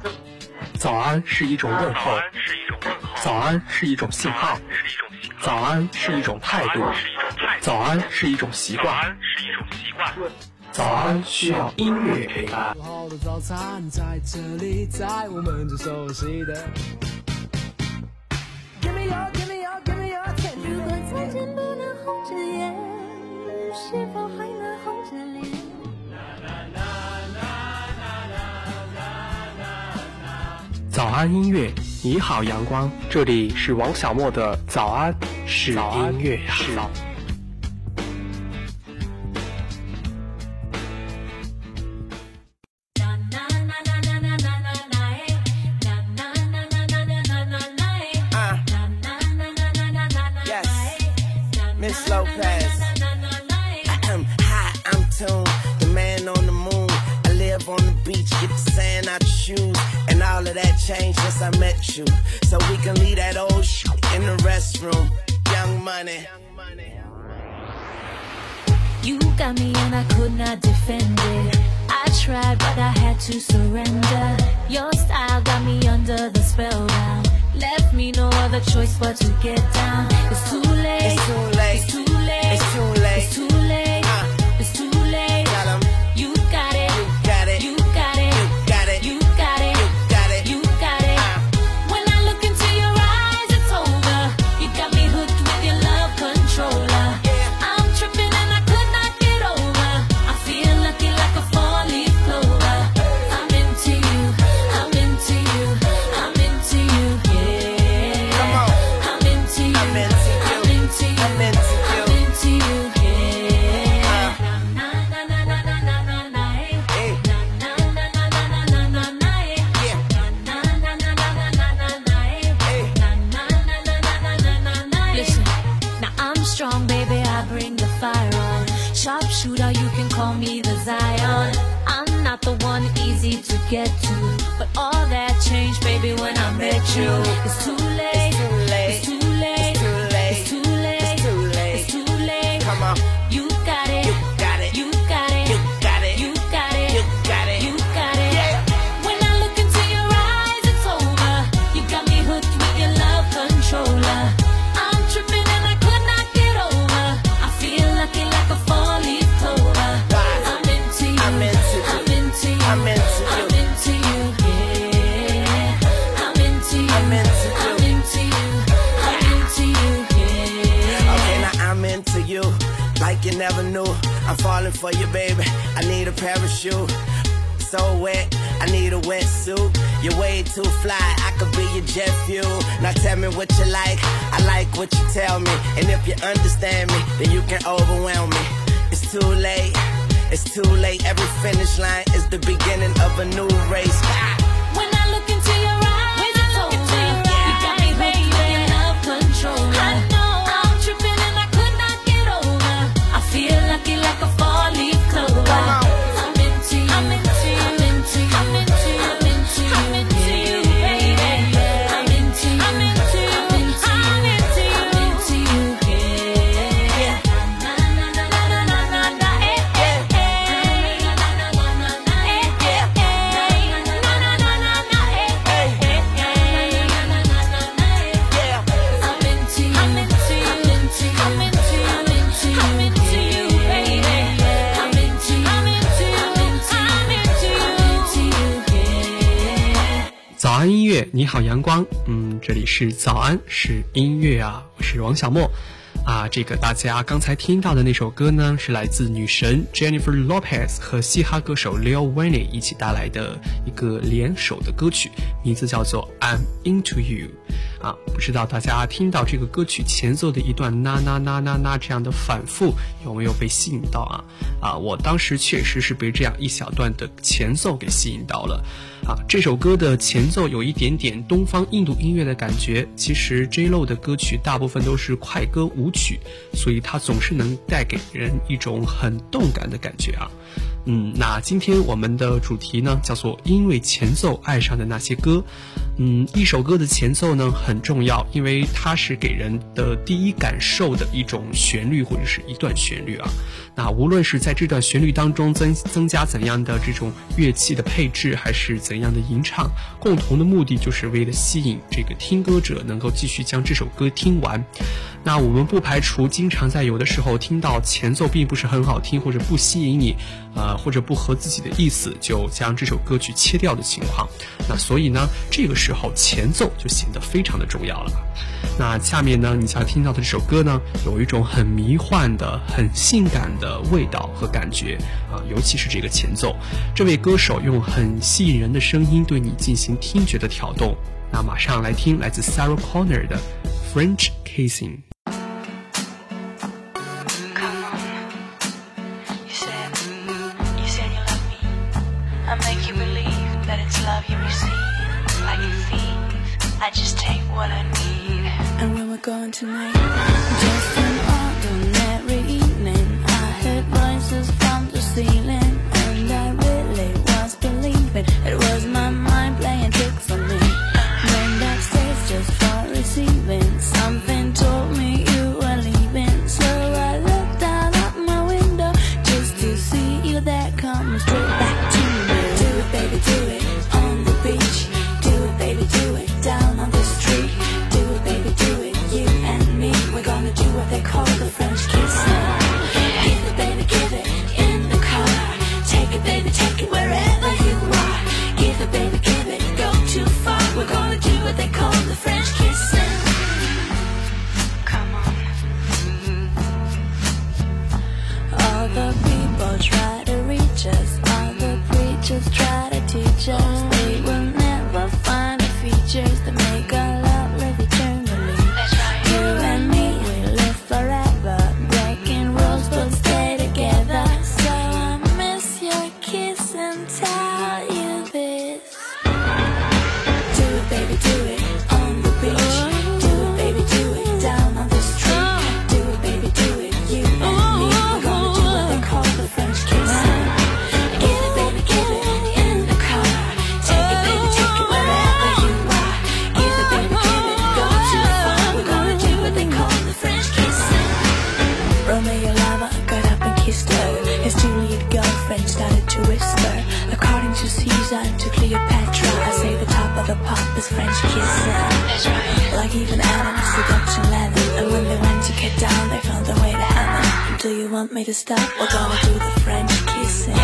早安是一种问候，早安是一种信号，早安是一种态度，早安是一种习惯，早安需要音乐陪伴。安音乐，你好阳光，这里是王小莫的早安是音乐是。Yes, had to surrender. Your style got me under the spell now. Left me no other choice but to get down. It's too late. It's too late. It's too late. It's too late. It's too late. Get too fly, I could be your jet fuel. Now tell me what you like, I like what you tell me. And if you understand me, then you can overwhelm me. It's too late, it's too late. Every finish line is the beginning of a new race. When I look into your eyes. You got me hooked with your love 你好阳光。嗯，这里是早安是音乐啊，我是王小莫。啊，这个大家刚才听到的那首歌呢，是来自女神 Jennifer Lopez 和嘻哈歌手 Lil Wayne 一起带来的一个联手的歌曲，名字叫做《I'm Into You》。啊，不知道大家听到这个歌曲前奏的一段呐呐呐呐呐这样的反复，有没有被吸引到啊？啊，我当时确实是被这样一小段的前奏给吸引到了。啊，这首歌的前奏有一点点东方印度音乐的感觉。其实 J Lo 的歌曲大部分都是快歌舞曲，所以它总是能带给人一种很动感的感觉啊。嗯，那今天我们的主题呢叫做“因为前奏爱上的那些歌”。嗯，一首歌的前奏呢很重要，因为它是给人的第一感受的一种旋律或者是一段旋律啊。那无论是在这段旋律当中增增加怎样的这种乐器的配置，还是怎样的吟唱，共同的目的就是为了吸引这个听歌者能够继续将这首歌听完。那我们不排除经常在有的时候听到前奏并不是很好听，或者不吸引你，呃，或者不合自己的意思，就将这首歌曲切掉的情况。那所以呢，这个时候前奏就显得非常的重要了。那下面呢，你将听到的这首歌呢，有一种很迷幻的、很性感的味道和感觉啊，尤其是这个前奏，这位歌手用很吸引人的声音对你进行听觉的挑动。那马上来听来自 Sarah Connor 的 French Kissing。I just take what I need. And where we're going tonight? Just an ordinary evening. I heard voices from the ceiling, and I really was believing it was my mind playing tricks on me. Went upstairs just Do you want me to stop? We're gonna do the French kissing. Do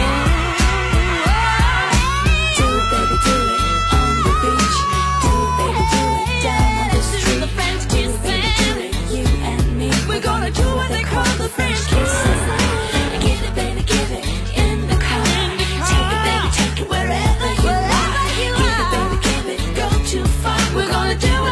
it, baby, do it on the beach. Do it, baby, do it down on the street. the French Do it, do it, you and me. We're gonna do what they call the French kissing. Give it, baby, give it in the car. Take it, baby, take it wherever you are. Give it, baby, give it, go too far. We're gonna do what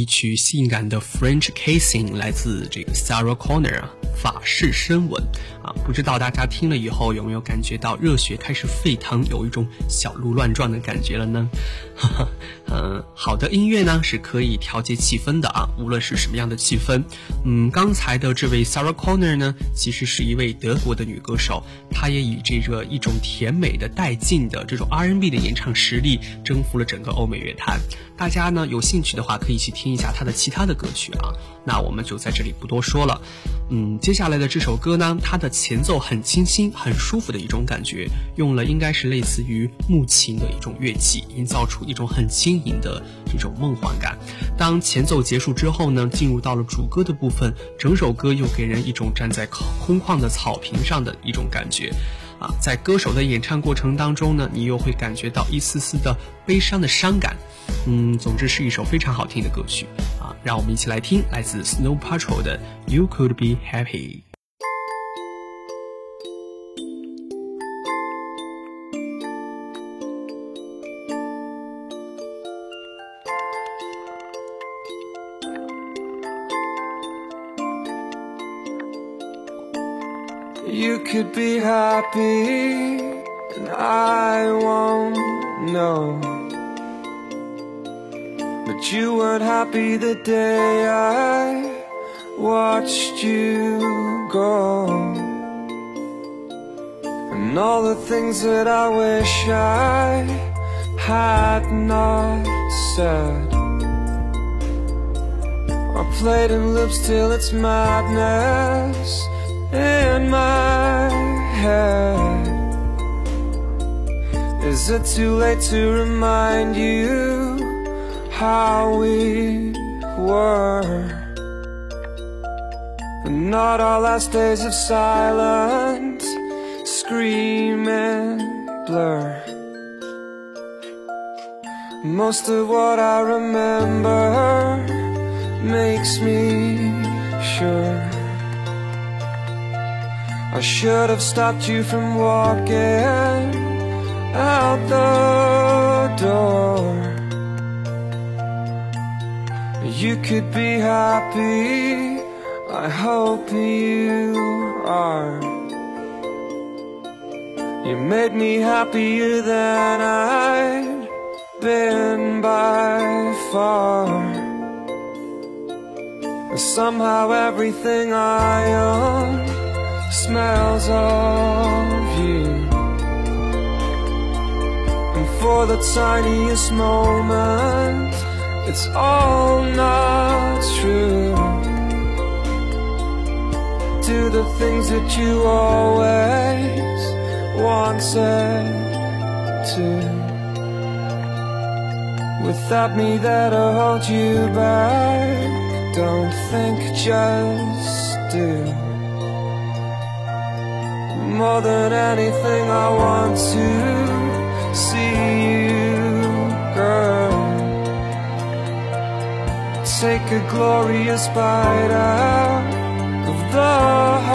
一曲性感的 French Kissing 来自这个 Sarah Connor 啊法式深吻不知道大家听了以后有没有感觉到热血开始沸腾，有一种小鹿乱撞的感觉了呢？哈哈，嗯，好的音乐呢是可以调节气氛的啊，无论是什么样的气氛。嗯，刚才的这位 Sarah Connor 呢，其实是一位德国的女歌手，她也以这个一种甜美的带劲的这种 R N B 的演唱实力，征服了整个欧美乐坛。大家呢有兴趣的话，可以去听一下她的其他的歌曲啊。那我们就在这里不多说了。嗯，接下来的这首歌呢，它的前奏很清新、很舒服的一种感觉，用了应该是类似于木琴的一种乐器，营造出一种很轻盈的这种梦幻感。当前奏结束之后呢，进入到了主歌的部分，整首歌又给人一种站在空旷的草坪上的一种感觉。啊，在歌手的演唱过程当中呢，你又会感觉到一丝丝的悲伤的伤感。嗯，总之是一首非常好听的歌曲啊，让我们一起来听来自 Snow Patrol 的 You Could Be Happy。You could be happy, and I won't know. But you weren't happy the day I watched you go. And all the things that I wish I had not said. I played in loops till it's madness in my head. Is it too late to remind you how we were? Not our last days of silence, scream and blur. Most of what I remember makes me sure. I should have stopped you from walking out the door. You could be happy, I hope you are. You made me happier than I'd been by far. Somehow everything I own smells of you. And for the tiniest moment, it's all not true. Do the things that you always wanted to. Without me to hold you back, don't think, just do. More than anything, I want to see you, girl. Take a glorious bite out of the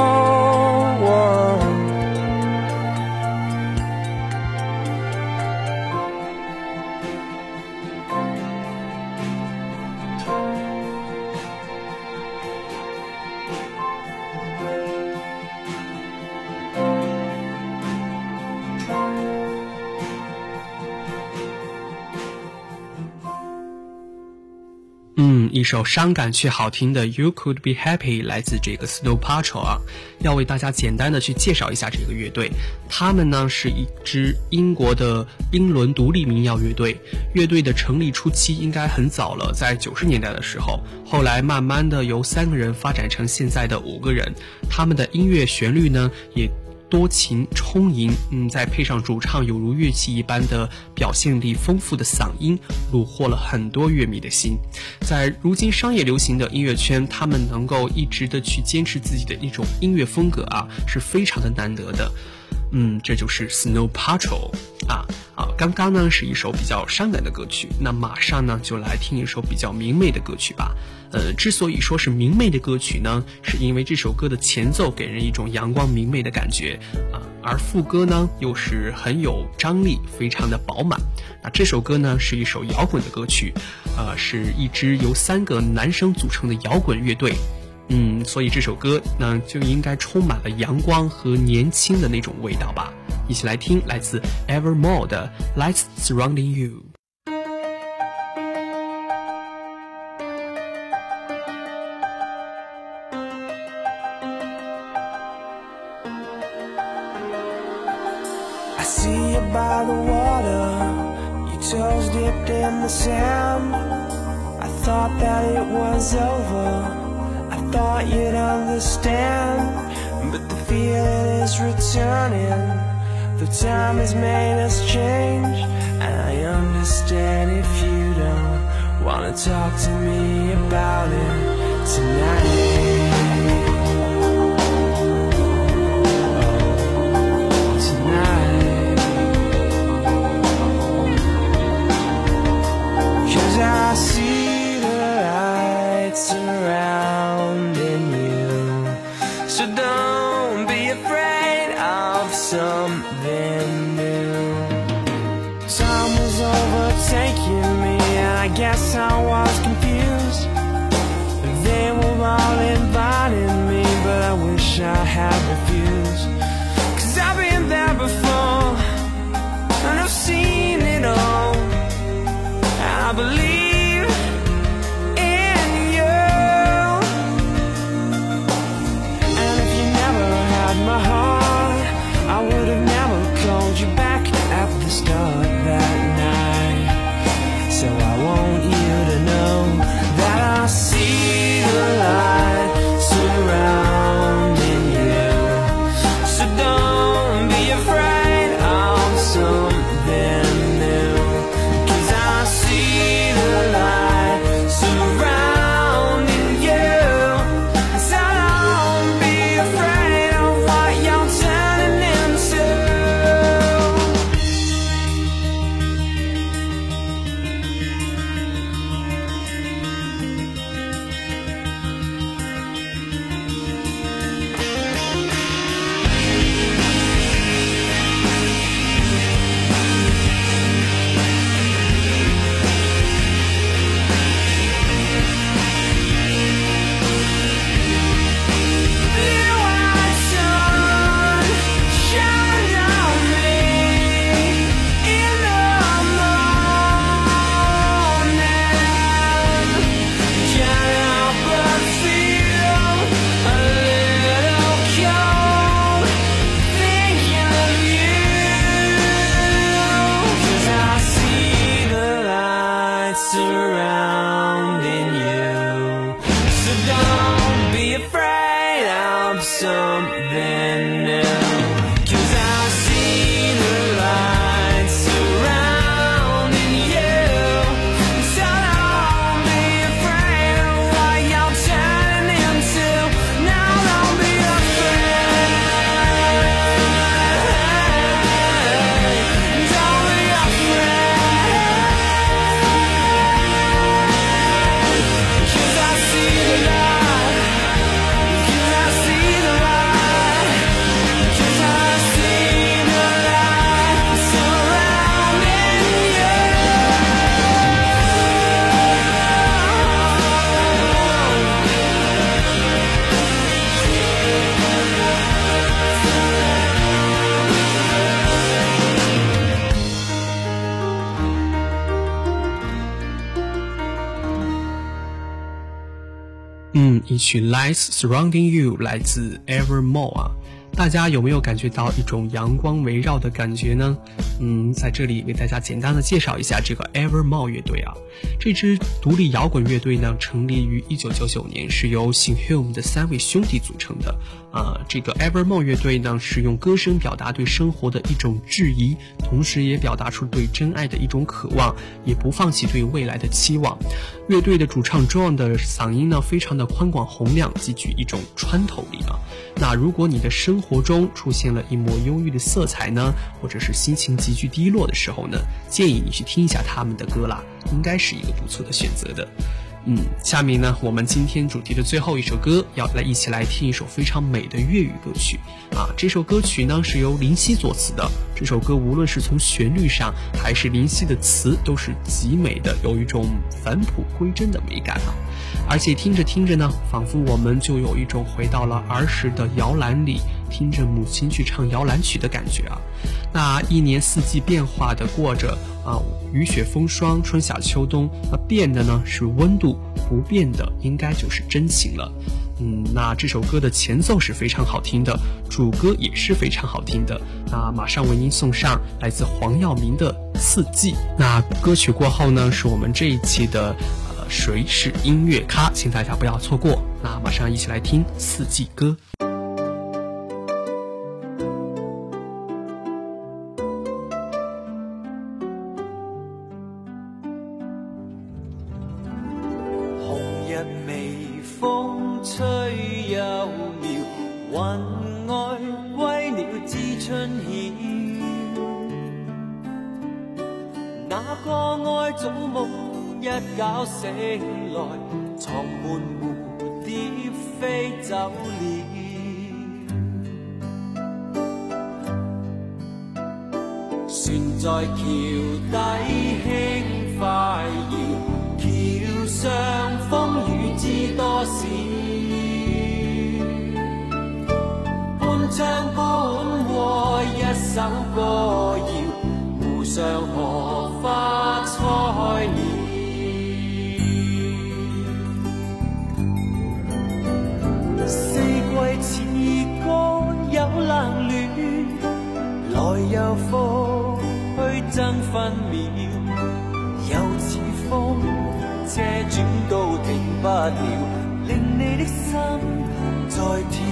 首伤感却好听的《You Could Be Happy》来自这个 Snow Patrol 啊，要为大家简单的去介绍一下这个乐队。他们呢是一支英国的英伦独立民谣乐队，乐队的成立初期应该很早了，在九十年代的时候，后来慢慢的由三个人发展成现在的五个人。他们的音乐旋律呢也。多情充盈，嗯，再配上主唱有如乐器一般的表现力丰富的嗓音，虏获了很多乐迷的心。在如今商业流行的音乐圈，他们能够一直的去坚持自己的一种音乐风格啊，是非常的难得的。嗯，这就是 Snow Patrol 啊啊！刚刚呢是一首比较伤感的歌曲，那马上呢就来听一首比较明媚的歌曲吧。呃，之所以说是明媚的歌曲呢，是因为这首歌的前奏给人一种阳光明媚的感觉啊，而副歌呢又是很有张力，非常的饱满。那这首歌呢是一首摇滚的歌曲，呃，是一支由三个男生组成的摇滚乐队。嗯，所以这首歌呢就应该充满了阳光和年轻的那种味道吧。一起来听来自 Evermore 的《Lights Surrounding You》。I see you by the water, your toes dipped in the sand. I thought that it was over, thought you'd understand. But the feeling is returning, the time has made us change. And I understand if you don't wanna talk to me about it tonight. tonight. Cause I see something new. Time was overtaking me, I guess I was 一曲《Lights Surrounding You》来自 Evermore 啊，大家有没有感觉到一种阳光围绕的感觉呢？嗯，在这里为大家简单的介绍一下这个 Evermore 乐队啊，这支独立摇滚乐队呢，成立于1999年，是由 Sin Hume 的三位兄弟组成的。呃，这个 Evermore 乐队呢，是用歌声表达对生活的一种质疑，同时也表达出对真爱的一种渴望，也不放弃对未来的期望。乐队的主唱 John 的嗓音呢，非常的宽广洪亮，极具一种穿透力啊。那如果你的生活中出现了一抹忧郁的色彩呢，或者是心情极具低落的时候呢，建议你去听一下他们的歌啦，应该是一个不错的选择的。嗯，下面呢，我们今天主题的最后一首歌，要来一起来听一首非常美的粤语歌曲啊。这首歌曲呢是由林夕作词的，这首歌无论是从旋律上，还是林夕的词，都是极美的，有一种返璞归真的美感啊。而且听着听着呢，仿佛我们就有一种回到了儿时的摇篮里，听着母亲去唱摇篮曲的感觉啊。那一年四季变化的过着啊，雨雪风霜，春夏秋冬，那变的呢是温度，不变的应该就是真情了。嗯，那这首歌的前奏是非常好听的，主歌也是非常好听的。那马上为您送上来自黄耀明的《四季》。那歌曲过后呢，是我们这一期的谁是音乐咖，请大家不要错过。那马上一起来听《四季歌》。唱半和一首歌谣，湖上荷花開了。四季似歌有冷暖，来又复去争分秒，又似风，车转都停不了，令你的心在跳。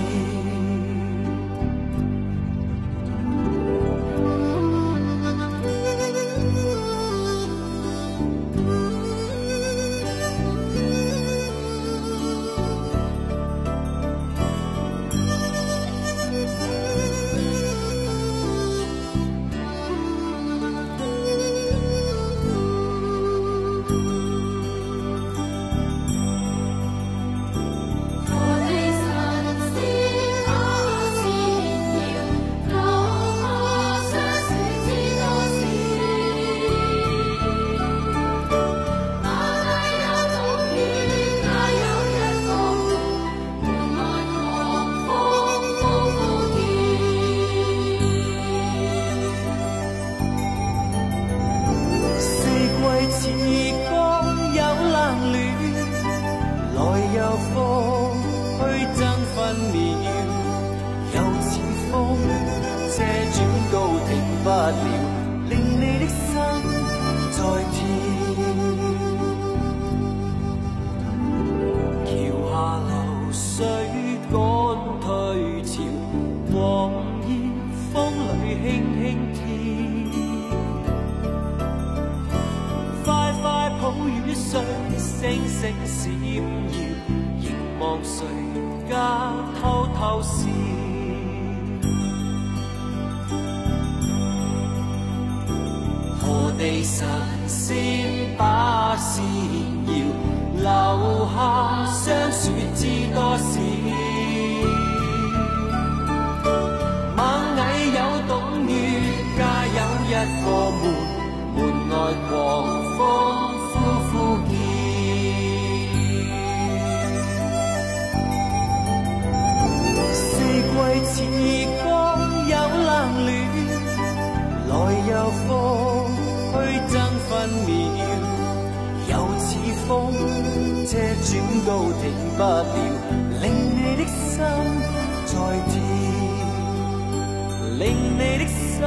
不了，令你的心再跳。令你的心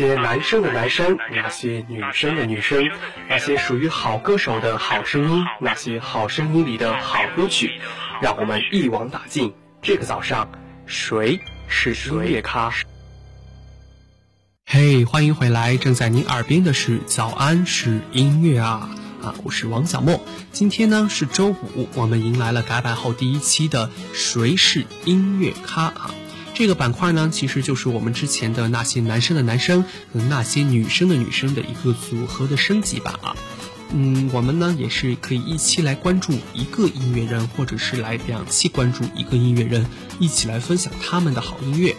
些男生的男生，那些女生的女生，那些属于好歌手的好声音，那些好声音里的好歌曲，让我们一网打尽。这个早上，谁是音乐咖？嘿欢迎回来！正在您耳边的是早安是音乐啊啊！我是王小莫。今天呢是周五，我们迎来了改版后第一期的谁是音乐咖啊。这个板块呢，其实就是我们之前的那些男生的男生和那些女生的女生的一个组合的升级版啊。嗯，我们呢也是可以一期来关注一个音乐人，或者是来两期关注一个音乐人，一起来分享他们的好音乐。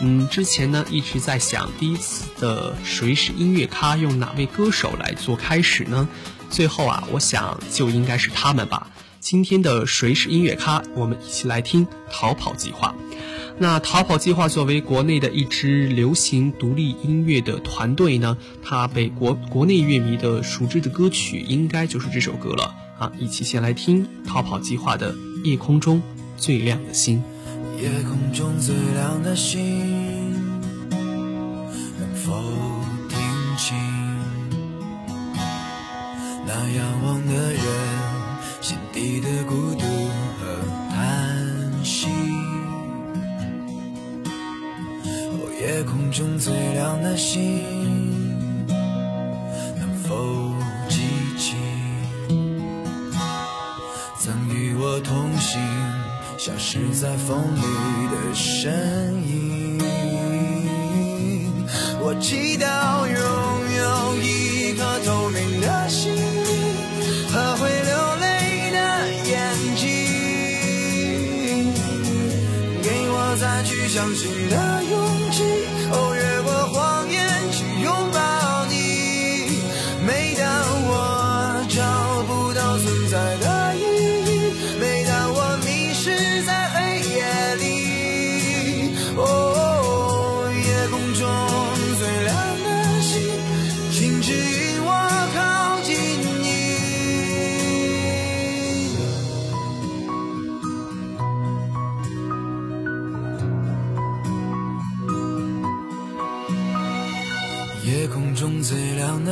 嗯，之前呢一直在想，第一次的谁是音乐咖，用哪位歌手来做开始呢？最后啊，我想就应该是他们吧。今天的谁是音乐咖，我们一起来听《逃跑计划》。那逃跑计划作为国内的一支流行独立音乐的团队呢，它被国国内乐迷的熟知的歌曲应该就是这首歌了啊！一起先来听逃跑计划的《夜空中最亮的星》。夜空中最亮的星，能否听清那仰望的人心底的孤独夜空中最亮的星，能否记起曾与我同行？消失在风里的身影。我祈祷有再去相信的勇气。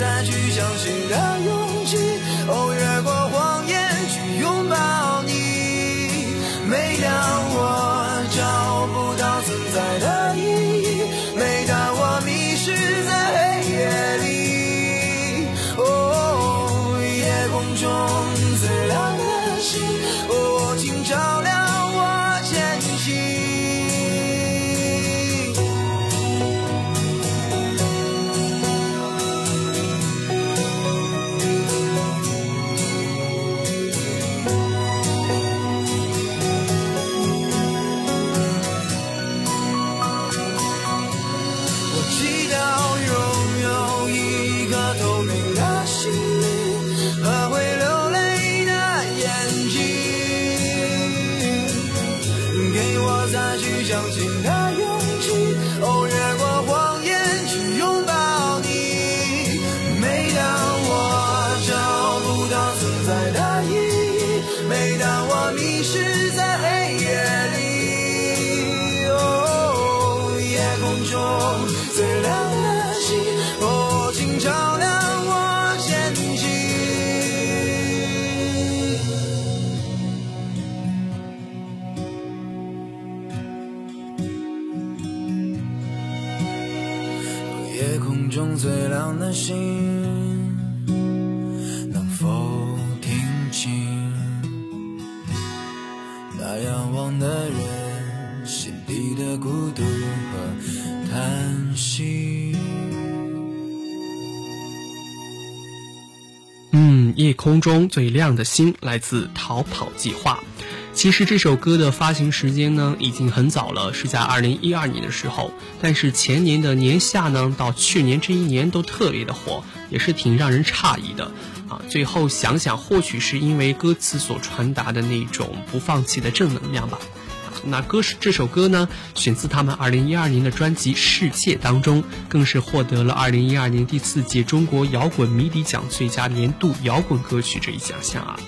再去相信的勇气，哦，越过心，能否听清那仰望的人心底的孤独和叹息？嗯，夜空中最亮的星来自《逃跑计划》。其实这首歌的发行时间呢已经很早了，是在二零一二年的时候。但是前年的年下呢，到去年这一年都特别的火，也是挺让人诧异的啊。最后想想，或许是因为歌词所传达的那种不放弃的正能量吧。那歌是这首歌呢，选自他们2012年的专辑《世界》当中，更是获得了2012年第四届中国摇滚迷笛奖最佳年度摇滚歌曲这一奖项啊。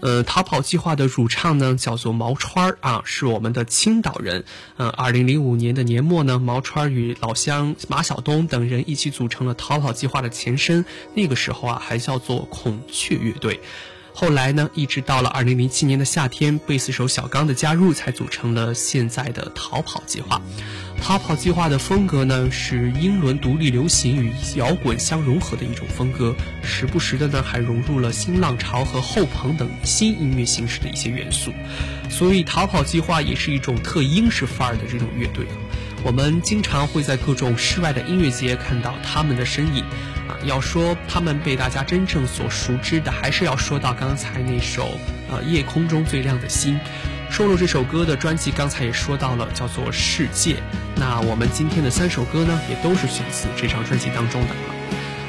呃，逃跑计划的主唱呢叫做毛川儿啊，是我们的青岛人。呃，二零零五年的年末呢，毛川儿与老乡马晓东等人一起组成了逃跑计划的前身，那个时候啊还叫做孔雀乐队。后来呢，一直到了二零零七年的夏天，贝斯手小刚的加入，才组成了现在的逃跑计划。逃跑计划的风格呢，是英伦独立流行与摇滚相融合的一种风格，时不时的呢还融入了新浪潮和后朋等新音乐形式的一些元素。所以，逃跑计划也是一种特英式范儿的这种乐队。我们经常会在各种室外的音乐节看到他们的身影。啊，要说他们被大家真正所熟知的，还是要说到刚才那首呃《夜空中最亮的星》。收录这首歌的专辑刚才也说到了，叫做《世界》。那我们今天的三首歌呢，也都是选自这张专辑当中的。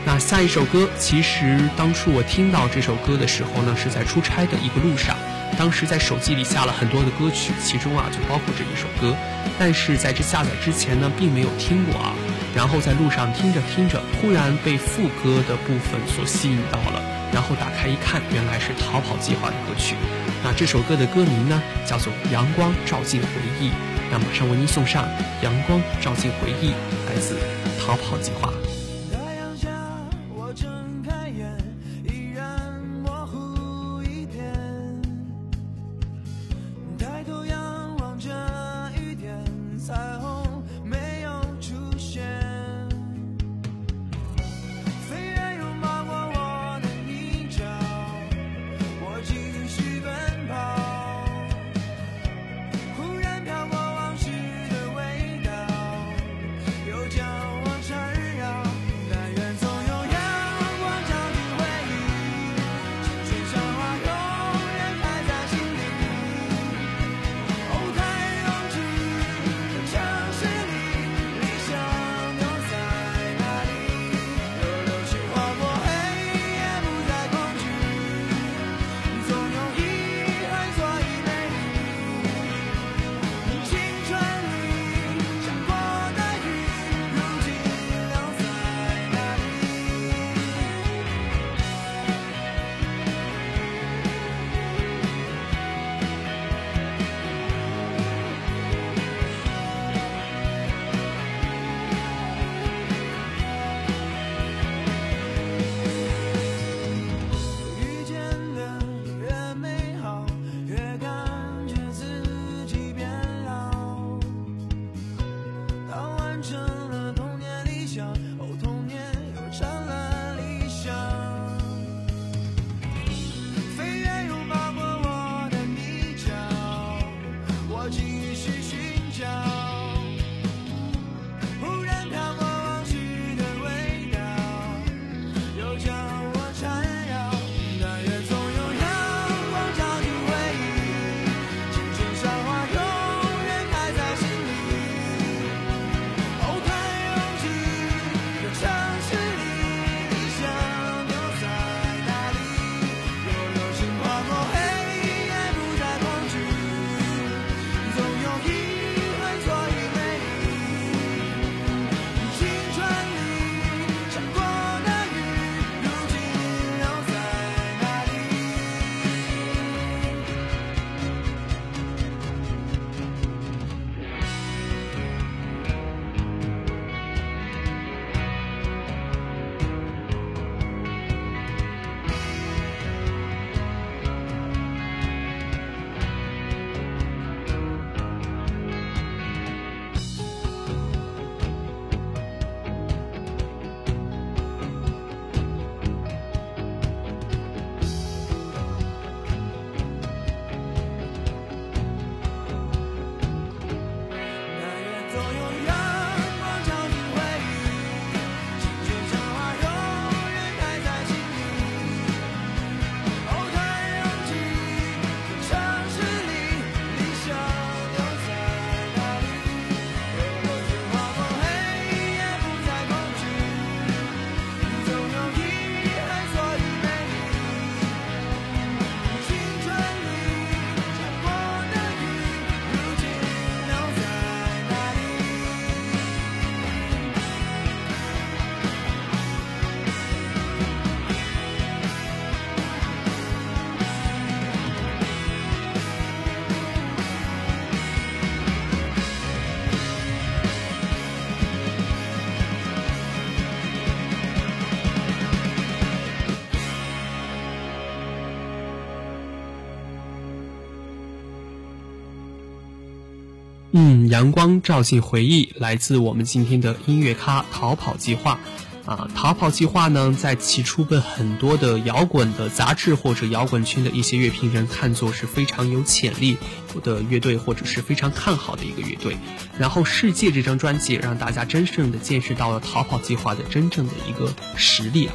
那下一首歌，其实当初我听到这首歌的时候呢，是在出差的一个路上。当时在手机里下了很多的歌曲，其中啊就包括这一首歌，但是在这下载之前呢，并没有听过啊。然后在路上听着听着，突然被副歌的部分所吸引到了，然后打开一看，原来是《逃跑计划》的歌曲。那这首歌的歌名呢，叫做《阳光照进回忆》。那马上为您送上《阳光照进回忆》，来自《逃跑计划》。嗯，阳光照进回忆，来自我们今天的音乐咖逃跑计划。啊，逃跑计划呢，在起初被很多的摇滚的杂志或者摇滚圈的一些乐评人看作是非常有潜力的乐队，或者是非常看好的一个乐队。然后，《世界》这张专辑让大家真正的见识到了逃跑计划的真正的一个实力啊。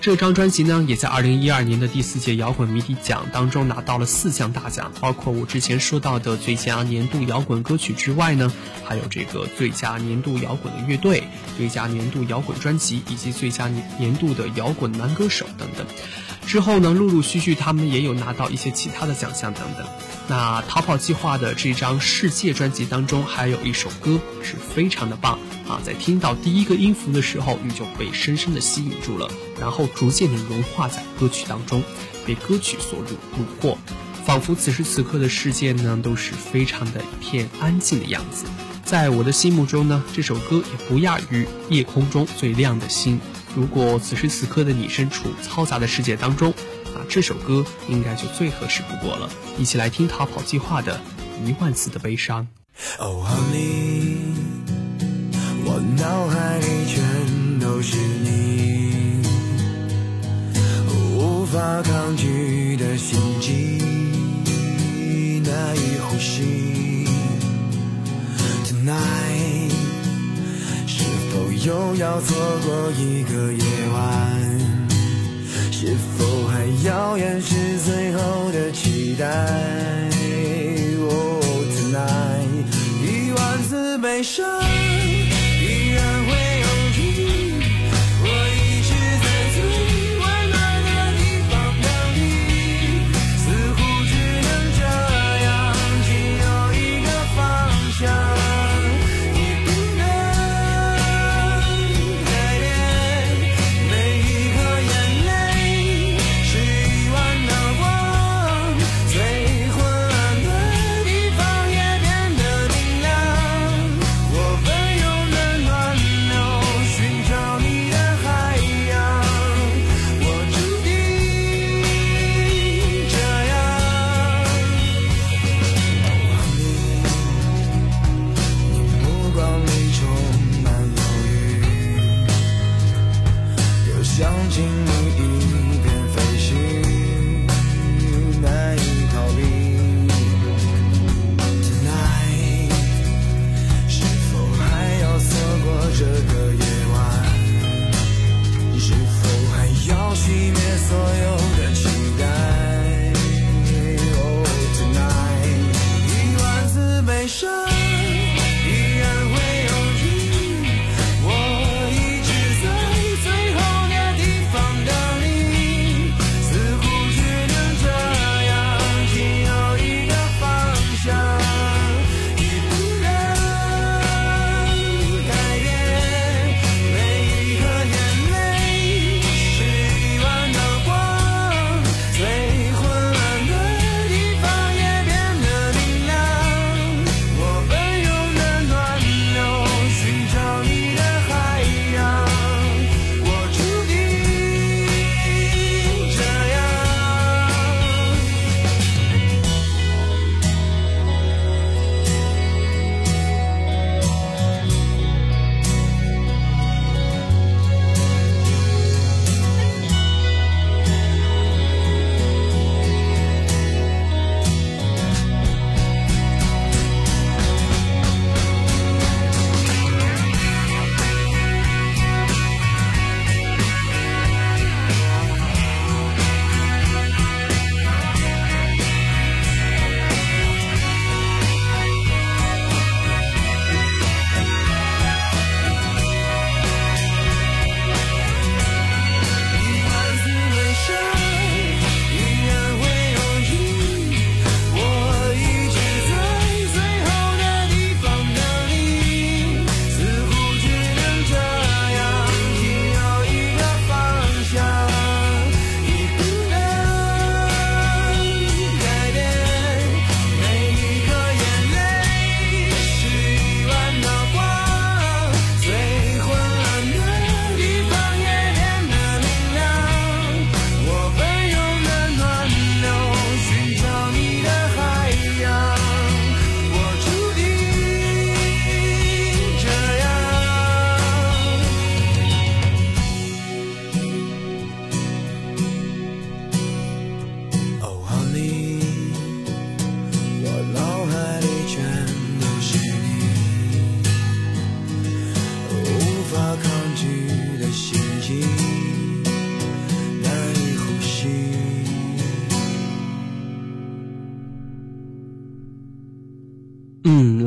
这张专辑呢，也在二零一二年的第四届摇滚迷笛奖当中拿到了四项大奖，包括我之前说到的最佳年度摇滚歌曲之外呢，还有这个最佳年度摇滚的乐队、最佳年度摇滚专辑以及最佳年年度的摇滚男歌手等等。之后呢，陆陆续续他们也有拿到一些其他的奖项等等。那逃跑计划的这张世界专辑当中，还有一首歌是非常的棒啊，在听到第一个音符的时候，你就被深深的吸引住了，然后逐渐的融化在歌曲当中，被歌曲所虏虏获，仿佛此时此刻的世界呢都是非常的一片安静的样子。在我的心目中呢，这首歌也不亚于夜空中最亮的星。如果此时此刻的你身处嘈杂的世界当中，啊，这首歌应该就最合适不过了。一起来听逃跑计划的《一万次的悲伤》。Oh honey，我脑海里全都是你，无法抗拒的心悸，难以呼吸。Tonight，是否又要错过一个夜晚？是否还遥远是最后的期待。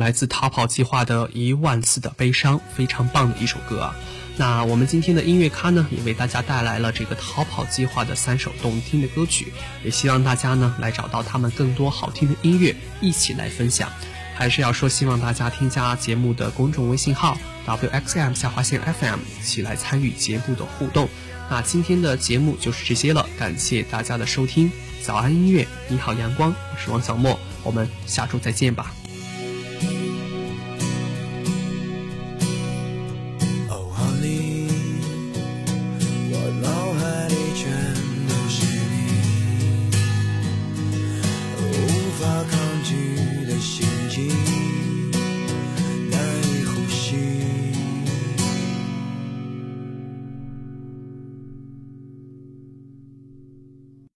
来自逃跑计划的一万次的悲伤，非常棒的一首歌啊。那我们今天的音乐咖呢，也为大家带来了这个逃跑计划的三首动听的歌曲，也希望大家呢来找到他们更多好听的音乐，一起来分享。还是要说，希望大家添加节目的公众微信号 wxm 下划线 FM，一起来参与节目的互动。那今天的节目就是这些了，感谢大家的收听。早安音乐，你好阳光，我是王小莫，我们下周再见吧。